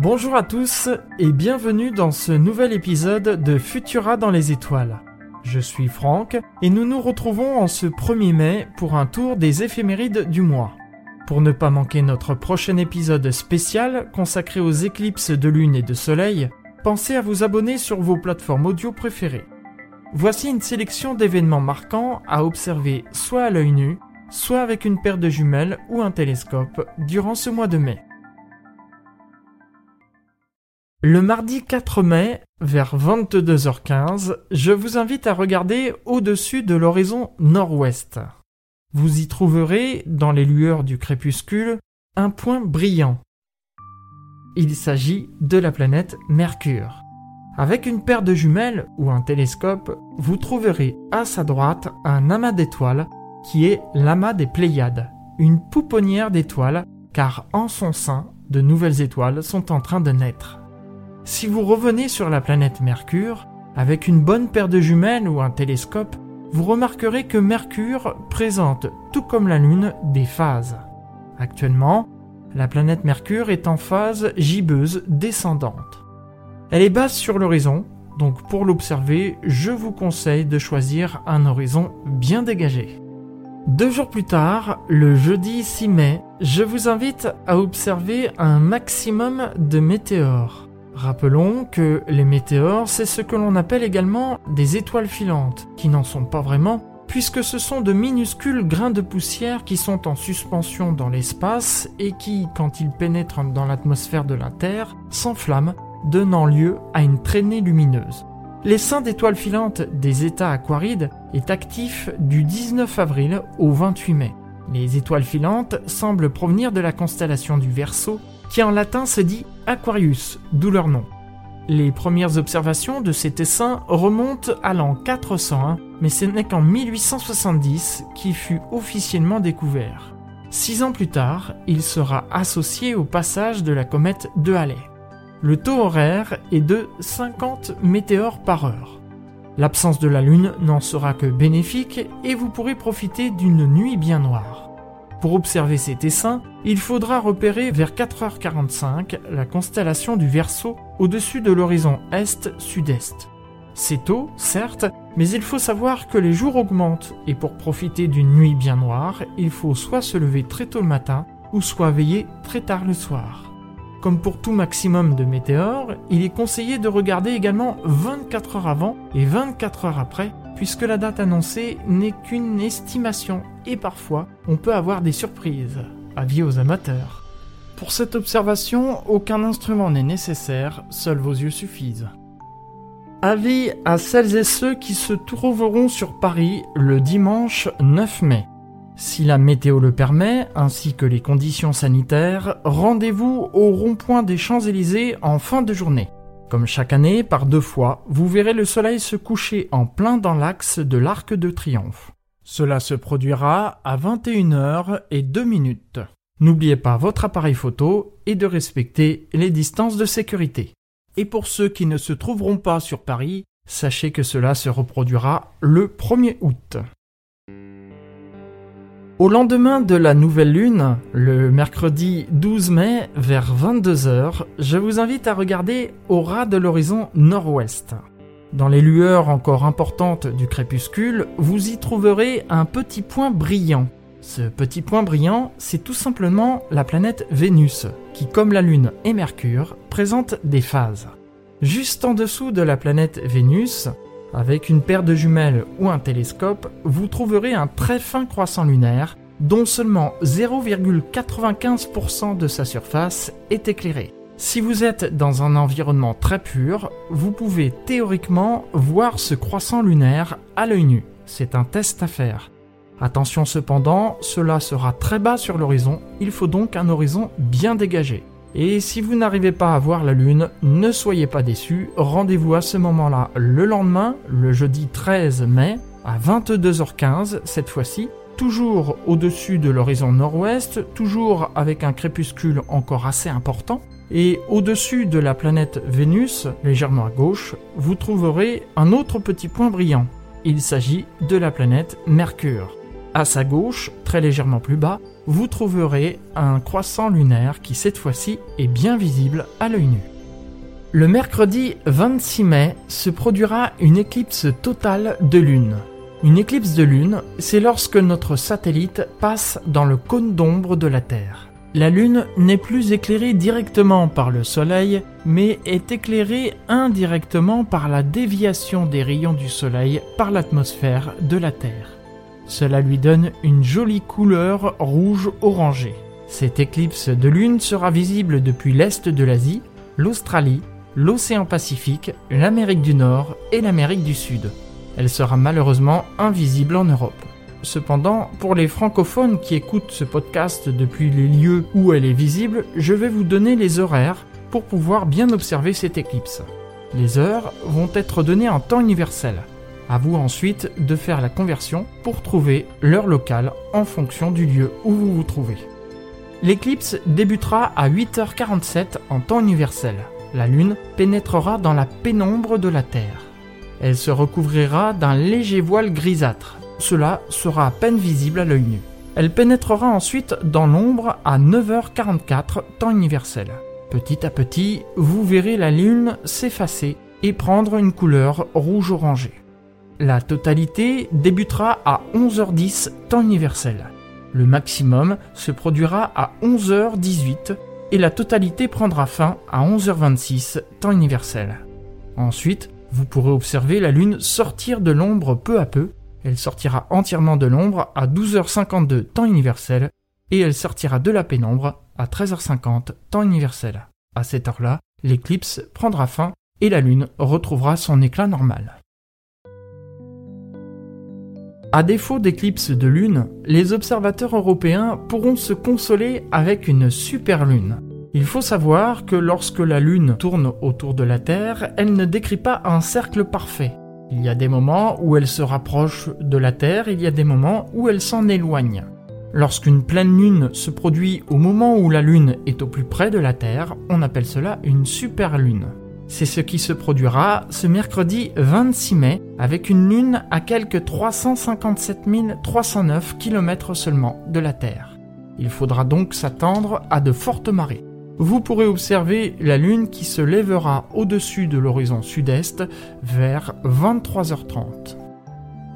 Bonjour à tous et bienvenue dans ce nouvel épisode de Futura dans les étoiles. Je suis Franck et nous nous retrouvons en ce 1er mai pour un tour des éphémérides du mois. Pour ne pas manquer notre prochain épisode spécial consacré aux éclipses de lune et de soleil, pensez à vous abonner sur vos plateformes audio préférées. Voici une sélection d'événements marquants à observer soit à l'œil nu, soit avec une paire de jumelles ou un télescope durant ce mois de mai. Le mardi 4 mai, vers 22h15, je vous invite à regarder au-dessus de l'horizon nord-ouest. Vous y trouverez, dans les lueurs du crépuscule, un point brillant. Il s'agit de la planète Mercure. Avec une paire de jumelles ou un télescope, vous trouverez à sa droite un amas d'étoiles qui est l'amas des Pléiades, une pouponnière d'étoiles, car en son sein, de nouvelles étoiles sont en train de naître. Si vous revenez sur la planète Mercure, avec une bonne paire de jumelles ou un télescope, vous remarquerez que Mercure présente, tout comme la Lune, des phases. Actuellement, la planète Mercure est en phase gibbeuse descendante. Elle est basse sur l'horizon, donc pour l'observer, je vous conseille de choisir un horizon bien dégagé. Deux jours plus tard, le jeudi 6 mai, je vous invite à observer un maximum de météores. Rappelons que les météores, c'est ce que l'on appelle également des étoiles filantes, qui n'en sont pas vraiment, puisque ce sont de minuscules grains de poussière qui sont en suspension dans l'espace et qui, quand ils pénètrent dans l'atmosphère de la Terre, s'enflamment, donnant lieu à une traînée lumineuse. L'essaim d'étoiles filantes des états aquarides est actif du 19 avril au 28 mai. Les étoiles filantes semblent provenir de la constellation du Verseau qui en latin se dit Aquarius, d'où leur nom. Les premières observations de cet essaim remontent à l'an 401, mais ce n'est qu'en 1870 qu'il fut officiellement découvert. Six ans plus tard, il sera associé au passage de la comète de Halley. Le taux horaire est de 50 météores par heure. L'absence de la Lune n'en sera que bénéfique et vous pourrez profiter d'une nuit bien noire. Pour observer cet essaim, il faudra repérer vers 4h45 la constellation du Verseau au-dessus de l'horizon est-sud-est. C'est tôt, certes, mais il faut savoir que les jours augmentent et pour profiter d'une nuit bien noire, il faut soit se lever très tôt le matin ou soit veiller très tard le soir. Comme pour tout maximum de météores, il est conseillé de regarder également 24 heures avant et 24 heures après puisque la date annoncée n'est qu'une estimation et parfois on peut avoir des surprises. Avis aux amateurs. Pour cette observation, aucun instrument n'est nécessaire, seuls vos yeux suffisent. Avis à celles et ceux qui se trouveront sur Paris le dimanche 9 mai. Si la météo le permet, ainsi que les conditions sanitaires, rendez-vous au rond-point des Champs-Élysées en fin de journée. Comme chaque année, par deux fois, vous verrez le soleil se coucher en plein dans l'axe de l'Arc de Triomphe. Cela se produira à 21h et 2 minutes. N'oubliez pas votre appareil photo et de respecter les distances de sécurité. Et pour ceux qui ne se trouveront pas sur Paris, sachez que cela se reproduira le 1er août. Au lendemain de la nouvelle lune, le mercredi 12 mai vers 22h, je vous invite à regarder au ras de l'horizon nord-ouest. Dans les lueurs encore importantes du crépuscule, vous y trouverez un petit point brillant. Ce petit point brillant, c'est tout simplement la planète Vénus, qui comme la Lune et Mercure, présente des phases. Juste en dessous de la planète Vénus, avec une paire de jumelles ou un télescope, vous trouverez un très fin croissant lunaire dont seulement 0,95% de sa surface est éclairée. Si vous êtes dans un environnement très pur, vous pouvez théoriquement voir ce croissant lunaire à l'œil nu. C'est un test à faire. Attention cependant, cela sera très bas sur l'horizon, il faut donc un horizon bien dégagé. Et si vous n'arrivez pas à voir la Lune, ne soyez pas déçus, rendez-vous à ce moment-là le lendemain, le jeudi 13 mai, à 22h15 cette fois-ci, toujours au-dessus de l'horizon nord-ouest, toujours avec un crépuscule encore assez important, et au-dessus de la planète Vénus, légèrement à gauche, vous trouverez un autre petit point brillant. Il s'agit de la planète Mercure. À sa gauche, très légèrement plus bas, vous trouverez un croissant lunaire qui cette fois-ci est bien visible à l'œil nu. Le mercredi 26 mai se produira une éclipse totale de lune. Une éclipse de lune, c'est lorsque notre satellite passe dans le cône d'ombre de la Terre. La lune n'est plus éclairée directement par le soleil, mais est éclairée indirectement par la déviation des rayons du soleil par l'atmosphère de la Terre. Cela lui donne une jolie couleur rouge orangé. Cette éclipse de lune sera visible depuis l'est de l'Asie, l'Australie, l'océan Pacifique, l'Amérique du Nord et l'Amérique du Sud. Elle sera malheureusement invisible en Europe. Cependant, pour les francophones qui écoutent ce podcast depuis les lieux où elle est visible, je vais vous donner les horaires pour pouvoir bien observer cette éclipse. Les heures vont être données en temps universel. À vous ensuite de faire la conversion pour trouver l'heure locale en fonction du lieu où vous vous trouvez. L'éclipse débutera à 8h47 en temps universel. La Lune pénétrera dans la pénombre de la Terre. Elle se recouvrira d'un léger voile grisâtre. Cela sera à peine visible à l'œil nu. Elle pénétrera ensuite dans l'ombre à 9h44 temps universel. Petit à petit, vous verrez la Lune s'effacer et prendre une couleur rouge orangé. La totalité débutera à 11h10 temps universel. Le maximum se produira à 11h18 et la totalité prendra fin à 11h26 temps universel. Ensuite, vous pourrez observer la Lune sortir de l'ombre peu à peu. Elle sortira entièrement de l'ombre à 12h52 temps universel et elle sortira de la pénombre à 13h50 temps universel. À cette heure-là, l'éclipse prendra fin et la Lune retrouvera son éclat normal. À défaut d'éclipse de lune, les observateurs européens pourront se consoler avec une super lune. Il faut savoir que lorsque la lune tourne autour de la Terre, elle ne décrit pas un cercle parfait. Il y a des moments où elle se rapproche de la Terre, il y a des moments où elle s'en éloigne. Lorsqu'une pleine lune se produit au moment où la lune est au plus près de la Terre, on appelle cela une super lune. C'est ce qui se produira ce mercredi 26 mai avec une lune à quelques 357 309 km seulement de la Terre. Il faudra donc s'attendre à de fortes marées. Vous pourrez observer la lune qui se lèvera au-dessus de l'horizon sud-est vers 23h30.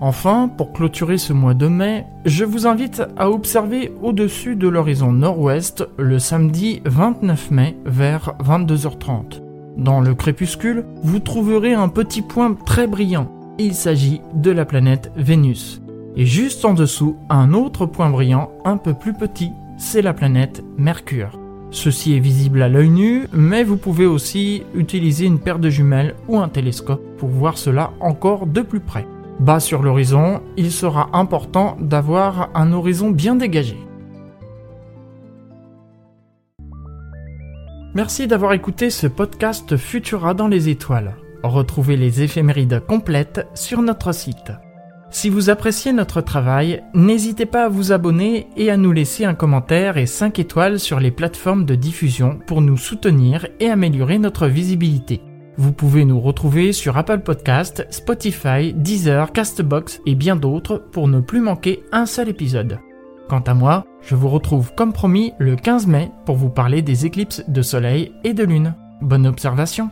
Enfin, pour clôturer ce mois de mai, je vous invite à observer au-dessus de l'horizon nord-ouest le samedi 29 mai vers 22h30. Dans le crépuscule, vous trouverez un petit point très brillant. Il s'agit de la planète Vénus. Et juste en dessous, un autre point brillant un peu plus petit, c'est la planète Mercure. Ceci est visible à l'œil nu, mais vous pouvez aussi utiliser une paire de jumelles ou un télescope pour voir cela encore de plus près. Bas sur l'horizon, il sera important d'avoir un horizon bien dégagé. Merci d'avoir écouté ce podcast Futura dans les étoiles. Retrouvez les éphémérides complètes sur notre site. Si vous appréciez notre travail, n'hésitez pas à vous abonner et à nous laisser un commentaire et 5 étoiles sur les plateformes de diffusion pour nous soutenir et améliorer notre visibilité. Vous pouvez nous retrouver sur Apple Podcast, Spotify, Deezer, Castbox et bien d'autres pour ne plus manquer un seul épisode. Quant à moi, je vous retrouve comme promis le 15 mai pour vous parler des éclipses de soleil et de lune. Bonne observation